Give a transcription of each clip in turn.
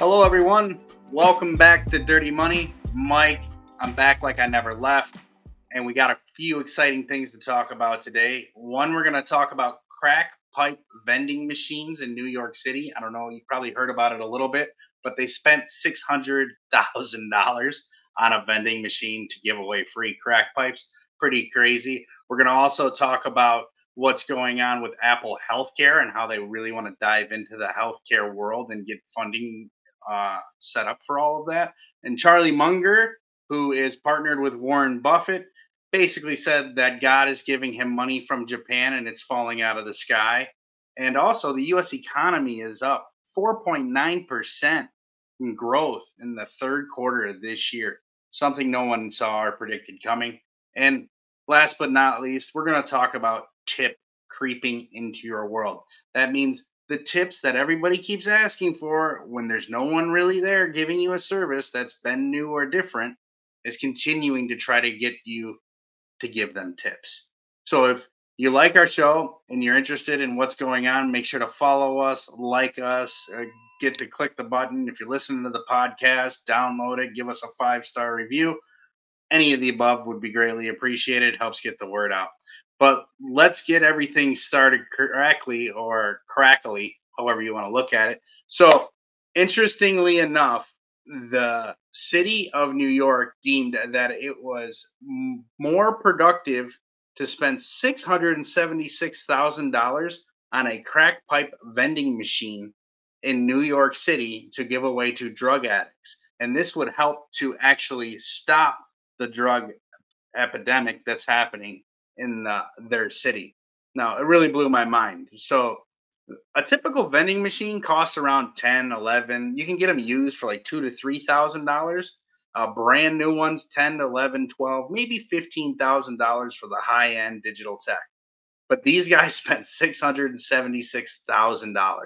Hello, everyone. Welcome back to Dirty Money. Mike, I'm back like I never left. And we got a few exciting things to talk about today. One, we're going to talk about crack pipe vending machines in New York City. I don't know, you probably heard about it a little bit, but they spent $600,000 on a vending machine to give away free crack pipes. Pretty crazy. We're going to also talk about what's going on with Apple Healthcare and how they really want to dive into the healthcare world and get funding uh, set up for all of that. And Charlie Munger, who is partnered with Warren Buffett, basically said that God is giving him money from Japan and it's falling out of the sky. And also, the US economy is up 4.9% in growth in the third quarter of this year, something no one saw or predicted coming. And last but not least, we're going to talk about tip creeping into your world. That means the tips that everybody keeps asking for when there's no one really there giving you a service that's been new or different is continuing to try to get you to give them tips. So if you like our show and you're interested in what's going on, make sure to follow us, like us, uh, get to click the button. If you're listening to the podcast, download it, give us a five star review. Any of the above would be greatly appreciated, helps get the word out. But let's get everything started correctly or crackly, however you want to look at it. So, interestingly enough, the city of New York deemed that it was more productive to spend $676,000 on a crack pipe vending machine in New York City to give away to drug addicts. And this would help to actually stop the drug epidemic that's happening in the, their city. Now, it really blew my mind. So, a typical vending machine costs around 10, 11. You can get them used for like two to three thousand dollars. Uh, brand new ones, 10 11, 12, maybe $15,000 for the high end digital tech. But these guys spent $676,000.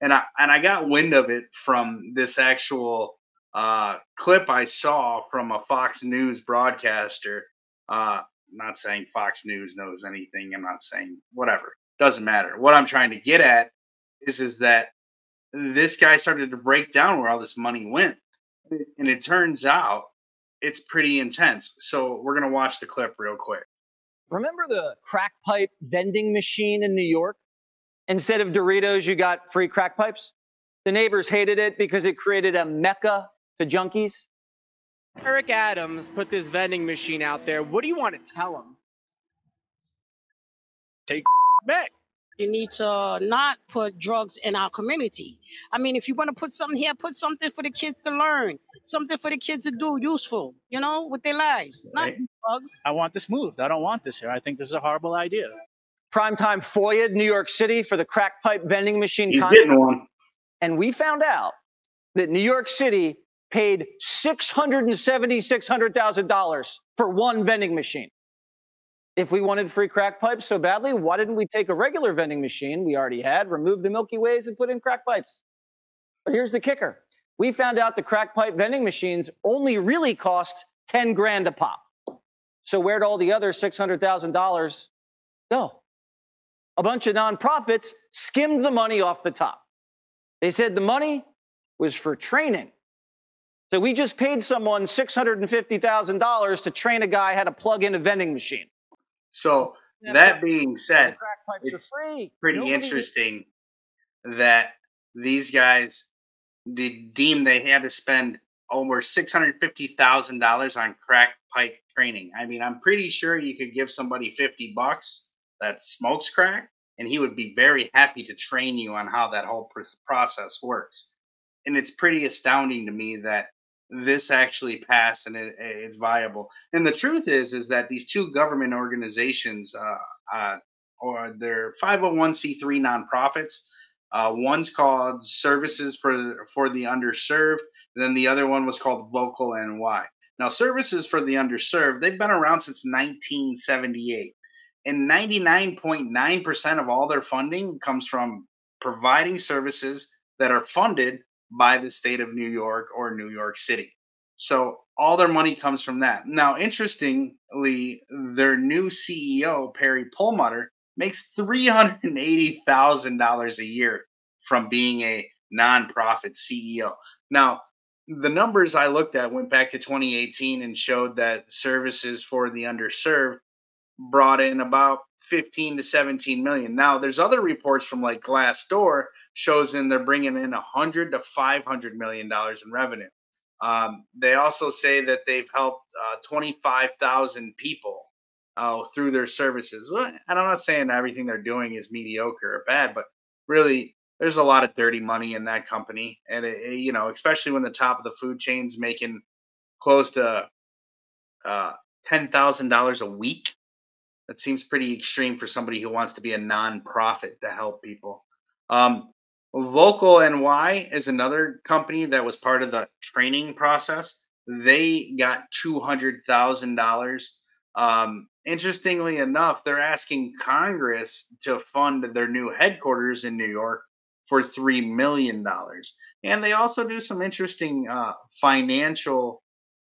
And I, and I got wind of it from this actual uh, clip I saw from a Fox News broadcaster. Uh, not saying Fox News knows anything. I'm not saying whatever. Doesn't matter. What I'm trying to get at is is that this guy started to break down where all this money went, and it turns out it's pretty intense. So we're gonna watch the clip real quick. Remember the crack pipe vending machine in New York? Instead of Doritos, you got free crack pipes. The neighbors hated it because it created a mecca to junkies. Eric Adams put this vending machine out there. What do you want to tell him? Take back. You need to not put drugs in our community. I mean, if you want to put something here, put something for the kids to learn, something for the kids to do useful, you know, with their lives, not Right. drugs. I want this moved. I don't want this here. I think this is a horrible idea. Primetime FOIA, New York City, for the crack pipe vending machine. He's contract. getting one. And we found out that New York City paid $676,000 for one vending machine. If we wanted free crack pipes so badly, why didn't we take a regular vending machine we already had, remove the Milky Ways, and put in crack pipes? But here's the kicker we found out the crack pipe vending machines only really cost 10 grand a pop. So where'd all the other $600,000 go? A bunch of nonprofits skimmed the money off the top. They said the money was for training. So we just paid someone $650,000 to train a guy how to plug in a vending machine. So Yeah, that being said, it's pretty Nobody- interesting that these guys they deemed they had to spend over six hundred fifty thousand dollars on crack pipe training. I mean, I'm pretty sure you could give somebody fifty bucks that smokes crack, and he would be very happy to train you on how that whole pr- process works. And it's pretty astounding to me that this actually passed and it, it's viable. And the truth is, is that these two government organizations, uh, uh, or they're 501c3 nonprofits. Uh, one's called Services for for the Underserved, and then the other one was called Vocal NY. Now, Services for the Underserved, they've been around since 1978, and 99.9% of all their funding comes from providing services that are funded by the state of New York or New York City. So all their money comes from that. Now, interestingly, their new CEO, Perry Perlmutter, makes $380,000 a year from being a nonprofit CEO. Now, the numbers I looked at went back to 2018 and showed that services for the underserved brought in about 15 to 17 million. Now, there's other reports from like Glassdoor shows in they're bringing in 100 to 500 million dollars in revenue. Um, they also say that they've helped uh, 25,000 people uh, through their services. And I'm not saying everything they're doing is mediocre or bad, but really, there's a lot of dirty money in that company, and it, it, you know, especially when the top of the food chain's making close to uh, ten thousand dollars a week. That seems pretty extreme for somebody who wants to be a nonprofit to help people. Um, Vocal NY is another company that was part of the training process. They got two hundred thousand um, dollars. Interestingly enough, they're asking Congress to fund their new headquarters in New York for three million dollars, and they also do some interesting uh, financial,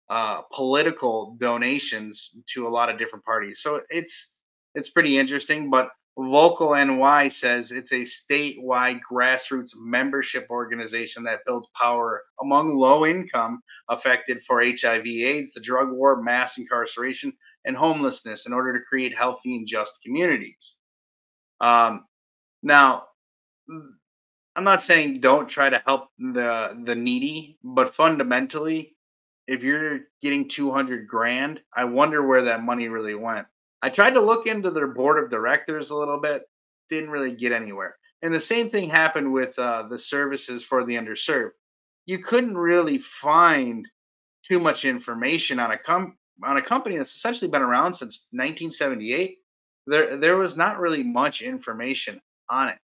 uh, political donations to a lot of different parties. So it's it's pretty interesting. But Vocal NY says it's a statewide grassroots membership organization that builds power among low income affected for HIV, AIDS, the drug war, mass incarceration, and homelessness in order to create healthy and just communities. Um, now, I'm not saying don't try to help the the needy, but fundamentally, if you're getting 200 grand, I wonder where that money really went. I tried to look into their board of directors a little bit, didn't really get anywhere. And the same thing happened with uh, the services for the underserved. You couldn't really find too much information on a com- on a company that's essentially been around since 1978. There there was not really much information on it.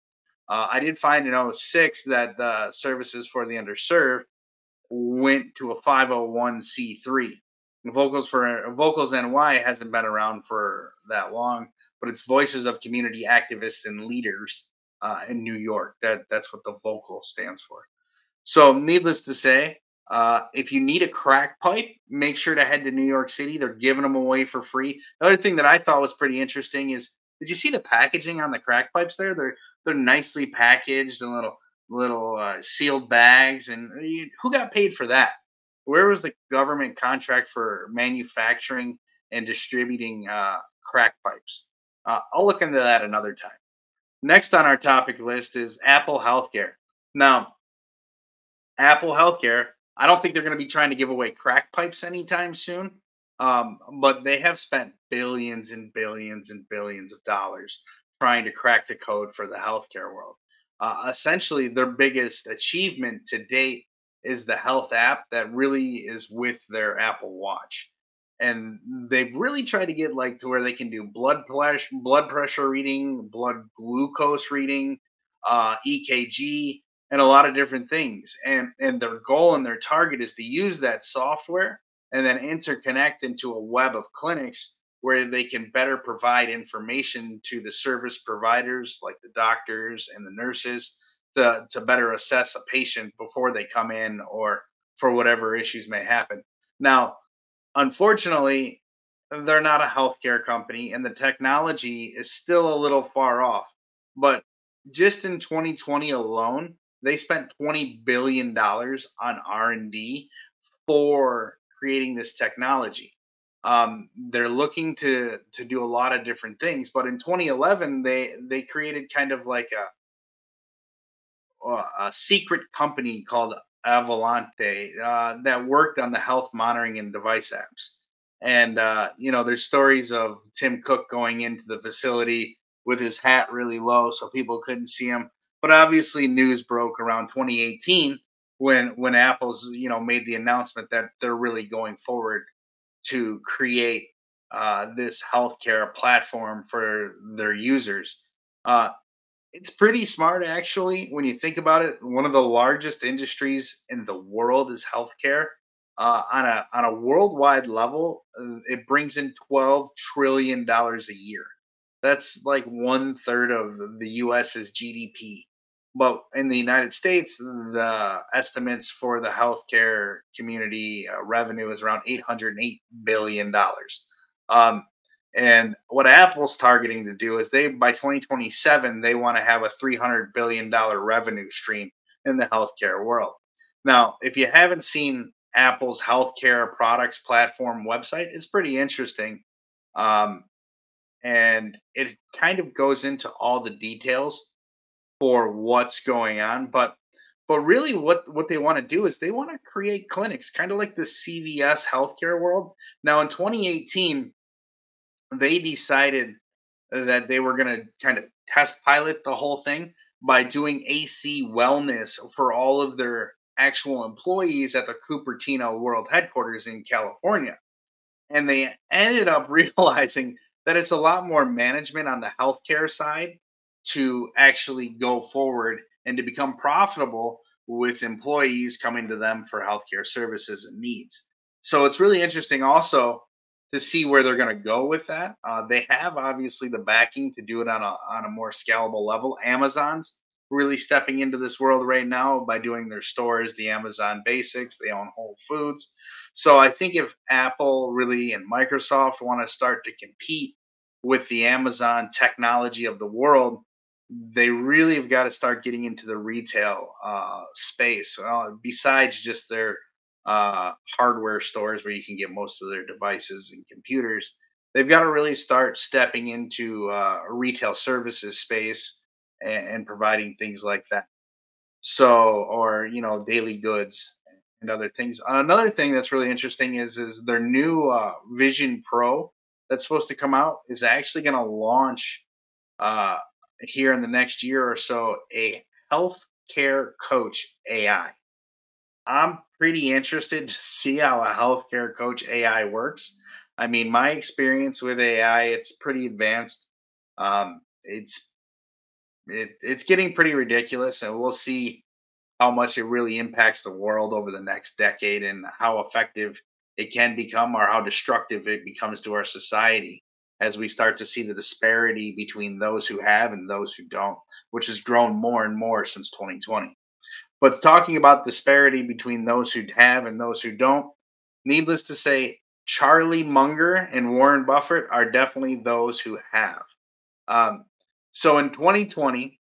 Uh, I did find in 06 that the services for the underserved went to a 501c3. Vocals for Vocals NY hasn't been around for that long, but it's voices of community activists and leaders uh, in New York. That that's what the vocal stands for. So, needless to say, uh, if you need a crack pipe, make sure to head to New York City. They're giving them away for free. The other thing that I thought was pretty interesting is, did you see the packaging on the crack pipes there? They're they're nicely packaged in little little uh, sealed bags, and uh, who got paid for that? where was the government contract for manufacturing and distributing uh, crack pipes? Uh, I'll look into that another time. Next on our topic list is Apple Healthcare. Now, Apple Healthcare, I don't think they're going to be trying to give away crack pipes anytime soon, um, but they have spent billions and billions and billions of dollars trying to crack the code for the healthcare world. Uh, essentially, their biggest achievement to date is the health app that really is with their Apple Watch. And they've really tried to get like to where they can do blood pressure, blood pressure reading, blood glucose reading, uh, EKG, and a lot of different things. And and their goal and their target is to use that software and then interconnect into a web of clinics where they can better provide information to the service providers like the doctors and the nurses to, to better assess a patient before they come in or for whatever issues may happen. Now, unfortunately, they're not a healthcare company and the technology is still a little far off. But just in 2020 alone, they spent 20 billion dollars on R&D for creating this technology. Um, they're looking to to do a lot of different things, but in 2011 they they created kind of like a a secret company called Avolonte uh, that worked on the health monitoring and device apps. And uh, you know, there's stories of Tim Cook going into the facility with his hat really low so people couldn't see him. But obviously, news broke around 2018 when when Apple's you know made the announcement that they're really going forward to create uh, this healthcare platform for their users. Uh, it's pretty smart, actually, when you think about it. One of the largest industries in the world is healthcare. Uh, on a on a worldwide level, uh, it brings in twelve trillion dollars a year. That's like one third of the U.S.'s GDP. But in the United States, the estimates for the healthcare community uh, revenue is around eight hundred eight billion dollars. Um, and what Apple's targeting to do is they by 2027 they want to have a 300 billion dollar revenue stream in the healthcare world. Now, if you haven't seen Apple's healthcare products platform website, it's pretty interesting. Um, and it kind of goes into all the details for what's going on. But but really what what they want to do is they want to create clinics, kind of like the CVS healthcare world. Now in 2018, they decided that they were going to kind of test pilot the whole thing by doing AC wellness for all of their actual employees at the Cupertino World headquarters in California. And they ended up realizing that it's a lot more management on the healthcare side to actually go forward and to become profitable with employees coming to them for healthcare services and needs. So it's really interesting also to see where they're going to go with that. Uh, they have obviously the backing to do it on a on a more scalable level. Amazon's really stepping into this world right now by doing their stores, the Amazon Basics. They own Whole Foods. So I think if Apple really and Microsoft want to start to compete with the Amazon technology of the world, they really have got to start getting into the retail uh, space. Uh, besides just their uh, hardware stores where you can get most of their devices and computers, they've got to really start stepping into uh, a retail services space and, and providing things like that. So, or you know, daily goods and other things. Another thing that's really interesting is is their new uh, Vision Pro that's supposed to come out is actually going to launch uh, here in the next year or so a healthcare coach AI. I'm pretty interested to see how a healthcare coach AI works. I mean, my experience with AI, it's pretty advanced. Um, it's it, it's getting pretty ridiculous, and we'll see how much it really impacts the world over the next decade and how effective it can become or how destructive it becomes to our society as we start to see the disparity between those who have and those who don't, which has grown more and more since 2020. But talking about disparity between those who have and those who don't, needless to say, Charlie Munger and Warren Buffett are definitely those who have. Um, so in 2020,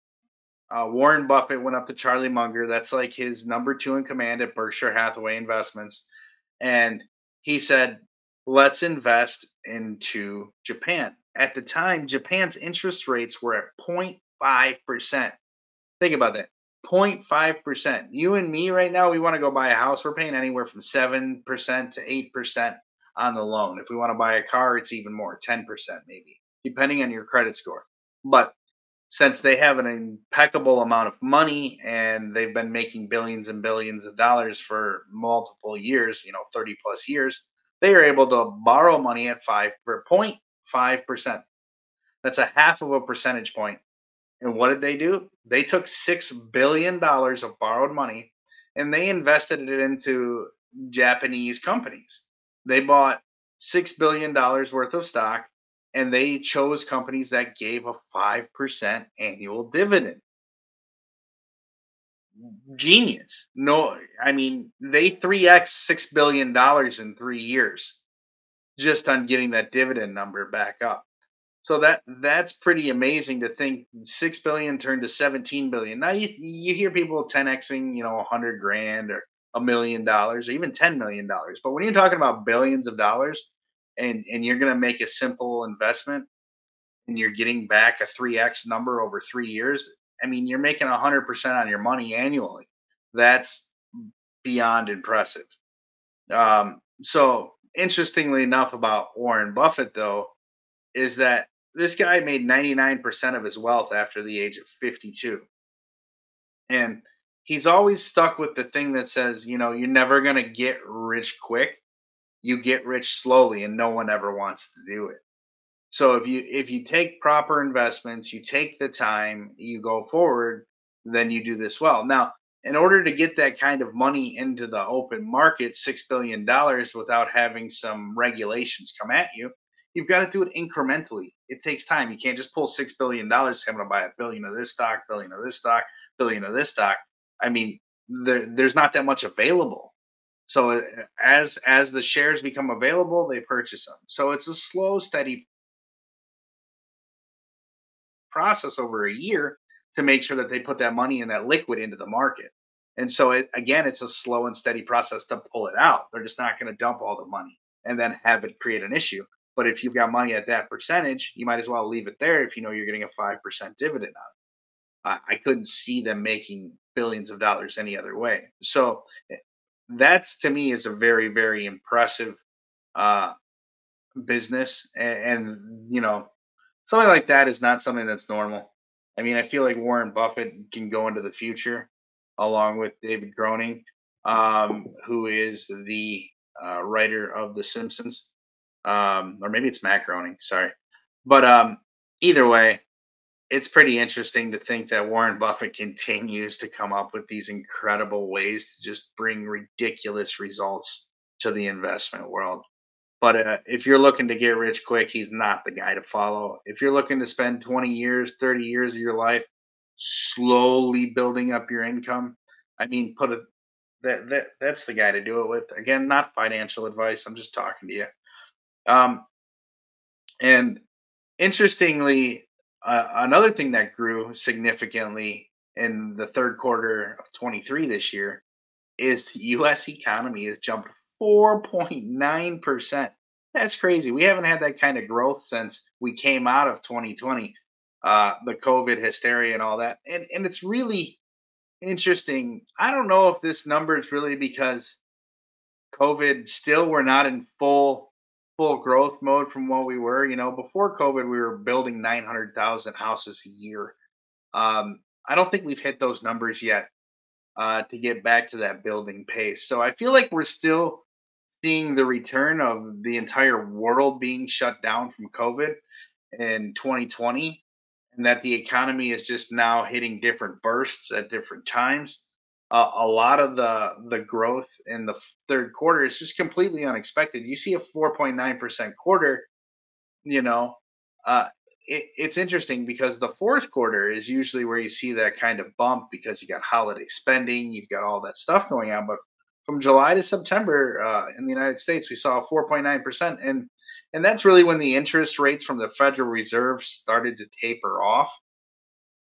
uh, Warren Buffett went up to Charlie Munger. That's like his number two in command at Berkshire Hathaway Investments. And he said, let's invest into Japan. At the time, Japan's interest rates were at 0.5%. Think about that 0.5%. You and me right now, we want to go buy a house. We're paying anywhere from 7% to 8% on the loan. If we want to buy a car, it's even more 10% maybe, depending on your credit score. But since they have an impeccable amount of money and they've been making billions and billions of dollars for multiple years, you know, 30 plus years, they are able to borrow money at 5.5%. That's a half of a percentage point. And what did they do? They took $6 billion of borrowed money and they invested it into Japanese companies. They bought $6 billion worth of stock and they chose companies that gave a 5% annual dividend. Genius. No, I mean, they 3x $6 billion in three years just on getting that dividend number back up. So that that's pretty amazing to think 6 billion turned to 17 billion. Now you you hear people 10xing, you know, 100 grand or a million dollars or even 10 million dollars. But when you're talking about billions of dollars, and and you're going to make a simple investment and you're getting back a 3x number over 3 years i mean you're making 100% on your money annually. That's beyond impressive. Um, so interestingly enough about warren buffett though is that this guy made 99% of his wealth after the age of 52 and he's always stuck with the thing that says you know you're never going to get rich quick. You get rich slowly and no one ever wants to do it so if you if you take proper investments you take the time you go forward then you do this well. Now in order to get that kind of money into the open market six billion dollars without having some regulations come at you you've got to do it incrementally. It takes time. You can't just pull six billion dollars i'm going to buy a billion of this stock billion of this stock billion of this stock. I mean there, there's not that much available. So uh, as as the shares become available, they purchase them. So it's a slow, steady process over a year to make sure that they put that money and that liquid into the market. And so it again, it's a slow and steady process to pull it out. They're just not going to dump all the money and then have it create an issue. But if you've got money at that percentage, you might as well leave it there if you know you're getting a five percent dividend on it. I couldn't see them making billions of dollars any other way. So eh, that's to me is a very very impressive uh, business, and, and you know something like that is not something that's normal. I mean, I feel like Warren Buffett can go into the future along with David Groening, um, who is the uh, writer of The Simpsons, um, or maybe it's Matt Groening. Sorry, but um, either way, it's pretty interesting to think that Warren Buffett continues to come up with these incredible ways to just bring ridiculous results to the investment world. But uh, if you're looking to get rich quick, he's not the guy to follow. If you're looking to spend 20 years, 30 years of your life slowly building up your income, I mean, put it that that that's the guy to do it with. Again, not financial advice. I'm just talking to you. Um, and interestingly, uh, another thing that grew significantly in the third quarter of 23 this year is the U.S. economy has jumped 4.9%. That's crazy. We haven't had that kind of growth since we came out of 2020, uh, the COVID hysteria and all that. And, and it's really interesting. I don't know if this number is really because COVID still we're not in full full growth mode from what we were. You know, before COVID, we were building 900,000 houses a year. Um, I don't think we've hit those numbers yet uh, to get back to that building pace. So I feel like we're still seeing the return of the entire world being shut down from COVID in 2020, and that the economy is just now hitting different bursts at different times. Uh, a lot of the the growth in the third quarter is just completely unexpected. You see a 4.9% quarter, you know, uh, it, it's interesting because the fourth quarter is usually where you see that kind of bump because you got holiday spending, you've got all that stuff going on. But from July to September uh, in the United States, we saw 4.9%. And, and that's really when the interest rates from the Federal Reserve started to taper off.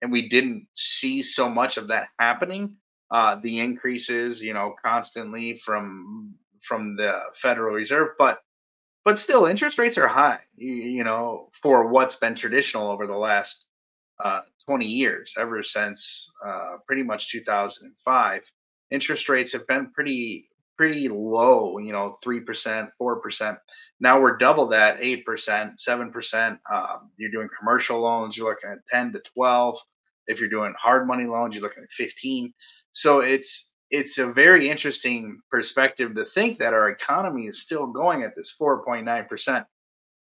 And we didn't see so much of that happening. Uh, the increases, you know, constantly from from the Federal Reserve, but but still, interest rates are high. You, you know, for what's been traditional over the last uh, 20 years, ever since uh, pretty much 2005 interest rates have been pretty pretty low you know 3% 4% now we're double that 8% 7% um, you're doing commercial loans you're looking at 10 to 12 if you're doing hard money loans you're looking at 15 so it's it's a very interesting perspective to think that our economy is still going at this 4.9%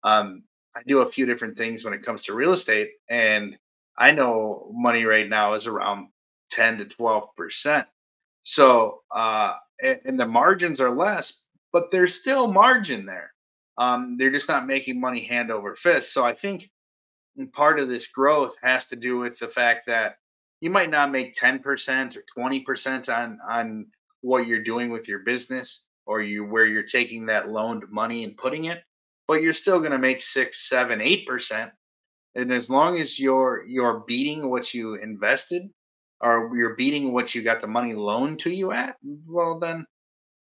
um, i do a few different things when it comes to real estate and i know money right now is around 10 to 12% so, uh, and, and, the margins are less, but there's still margin there. Um, they're just not making money hand over fist. So I think part of this growth has to do with the fact that you might not make 10% or 20% on, on what you're doing with your business or you where you're taking that loaned money and putting it, but you're still going to make six, seven, eight percent. And as long as you're you're beating what you invested, or you're beating what you got the money loaned to you at, well then,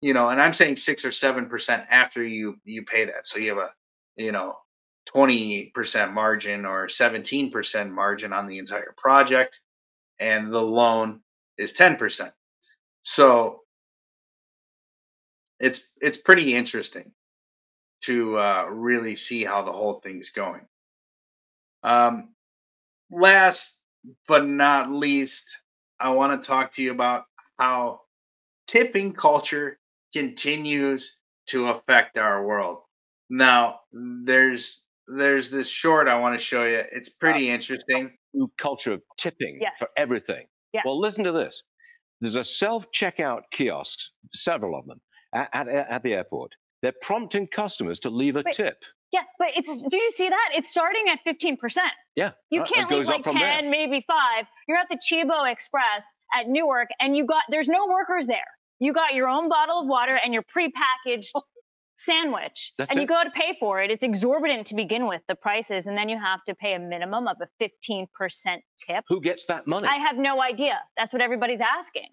you know, and I'm saying six or seven percent after you you pay that. So you have a you know 20% margin or 17% margin on the entire project, and the loan is 10%. So it's it's pretty interesting to uh, really see how the whole thing's going. Um, last but not least, I want to talk to you about how tipping culture continues to affect our world. Now, there's there's this short I want to show you. It's pretty uh, interesting. Culture of tipping yes. for everything. Yes. Well, listen to this. There's a self-checkout kiosks, several of them, at, at, at the airport. They're prompting customers to leave a Wait, tip. Yeah, but it's do you see that? It's starting at 15%. Yeah. You uh, can't leave like 10, there. maybe 5. You're at the CIBO Express at Newark and you got there's no workers there. You got your own bottle of water and your prepackaged sandwich That's and it. you go to pay for it. It's exorbitant to begin with the prices and then you have to pay a minimum of a 15% tip. Who gets that money? I have no idea. That's what everybody's asking.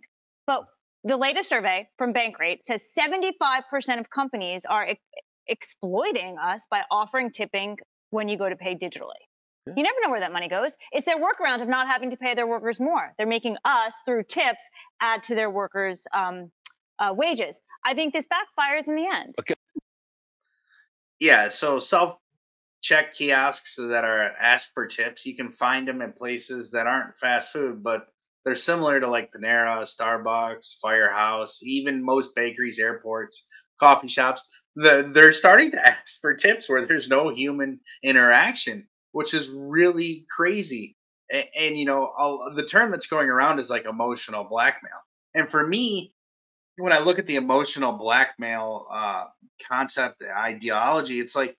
But the latest survey from Bankrate says 75% of companies are exploiting us by offering tipping when you go to pay digitally. Yeah. You never know where that money goes. It's their workaround of not having to pay their workers more. They're making us, through tips, add to their workers' um, uh, wages. I think this backfires in the end. Okay. Yeah, so self check kiosks that are ask for tips, you can find them in places that aren't fast food, but they're similar to like Panera, Starbucks, Firehouse, even most bakeries, airports, coffee shops. The, they're starting to ask for tips where there's no human interaction, which is really crazy. And, and you know, all, the term that's going around is like emotional blackmail. And for me, when I look at the emotional blackmail uh, concept ideology, it's like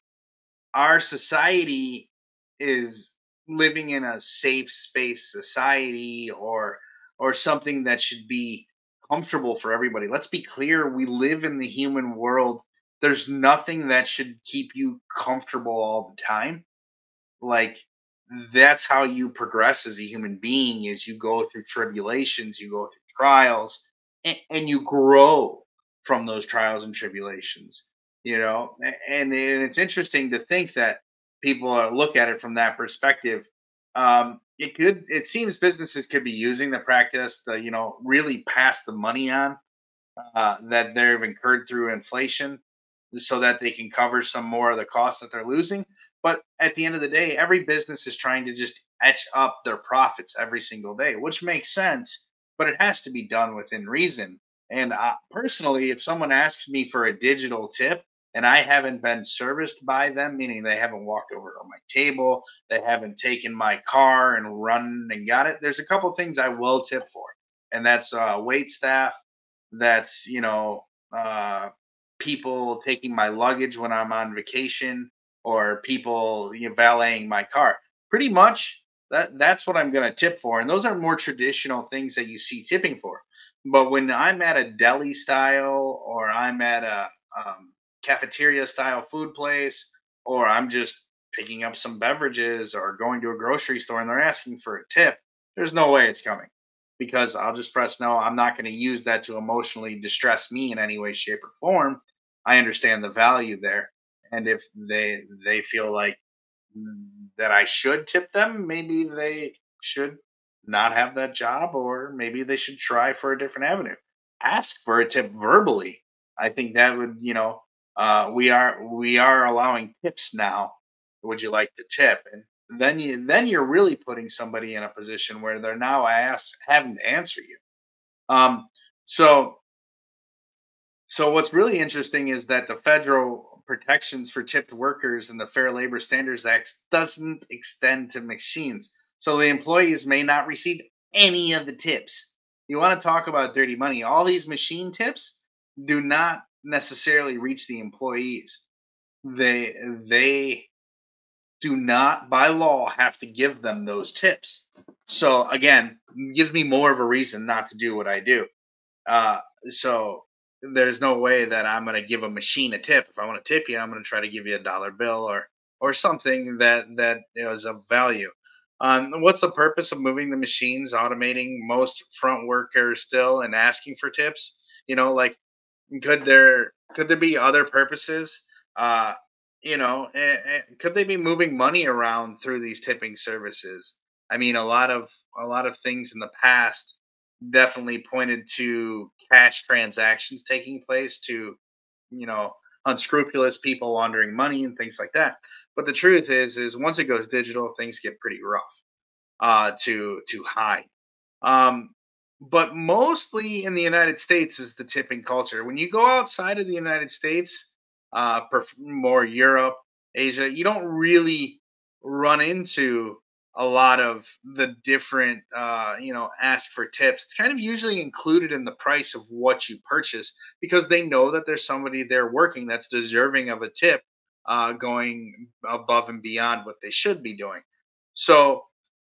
our society is living in a safe space society or or something that should be comfortable for everybody. Let's be clear, we live in the human world. There's nothing that should keep you comfortable all the time. Like that's how you progress as a human being is you go through tribulations, you go through trials and, and you grow from those trials and tribulations you know? And, and it's interesting to think that people uh, look at it from that perspective. Um, it could it seems businesses could be using the practice to you know really pass the money on uh, that they've incurred through inflation so that they can cover some more of the costs that they're losing but at the end of the day every business is trying to just etch up their profits every single day which makes sense but it has to be done within reason and uh, personally if someone asks me for a digital tip and I haven't been serviced by them, meaning they haven't walked over to my table, they haven't taken my car and run and got it. There's a couple things I will tip for, and that's uh, wait staff. That's you know uh, people taking my luggage when I'm on vacation, or people you know, valeting my car. Pretty much that that's what I'm going to tip for, and those are more traditional things that you see tipping for. But when I'm at a deli style, or I'm at a um, cafeteria style food place, or I'm just picking up some beverages or going to a grocery store and they're asking for a tip, there's no way it's coming because I'll just press no. I'm not going to use that to emotionally distress me in any way, shape, or form. I understand the value there, and if they they feel like that I should tip them, maybe they should not have that job, or maybe they should try for a different avenue. Ask for a tip verbally. I think that would, you know, uh, we are we are allowing tips now. Would you like to tip? And then you then you're really putting somebody in a position where they're now asked having to answer you. Um, so so what's really interesting is that the federal protections for tipped workers and the Fair Labor Standards Act doesn't extend to machines. So the employees may not receive any of the tips. You want to talk about dirty money? All these machine tips do not necessarily reach the employees. They they do not by law have to give them those tips. So again, gives me more of a reason not to do what I do. Uh, so there's no way that I'm going to give a machine a tip. If I want to tip you, I'm going to try to give you a dollar bill or or something that that is of value. Um, what's the purpose of moving the machines, automating most front workers still, and asking for tips? You know, like could there could there be other purposes? Uh, you know, could they be moving money around through these tipping services? I mean, a lot of a lot of things in the past definitely pointed to cash transactions taking place to, you know, unscrupulous people laundering money and things like that. But the truth is, is once it goes digital, things get pretty rough uh, to to hide. Um, but mostly in the United States is the tipping culture. When you go outside of the United States, uh, more Europe, Asia, you don't really run into a lot of the different, uh, you know, ask for tips. It's kind of usually included in the price of what you purchase because they know that there's somebody there working that's deserving of a tip, uh, going above and beyond what they should be doing. So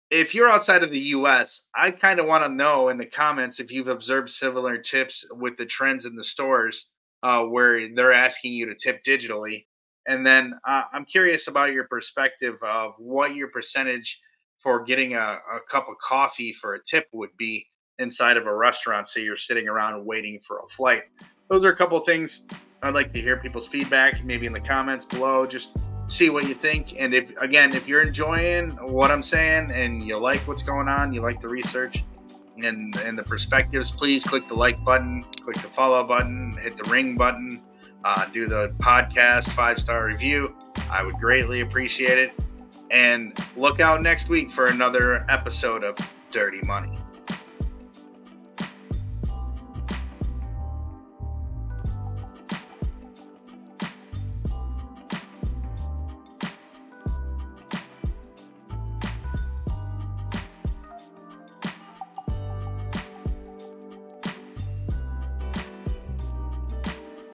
if you're outside of the US, I kind of want to know in the comments if you've observed similar tips with the trends in the stores uh, where they're asking you to tip digitally. And then uh, I'm curious about your perspective of what your percentage for getting a, a cup of coffee for a tip would be inside of a restaurant. Say you're sitting around waiting for a flight. Those are a couple of things I'd like to hear people's feedback, maybe in the comments below. Just see what you think. And if again, if you're enjoying what I'm saying and you like what's going on, you like the research and and the perspectives, please click the like button, click the follow button, hit the ring button, uh, do the podcast five star review. I would greatly appreciate it. And look out next week for another episode of Dirty Money.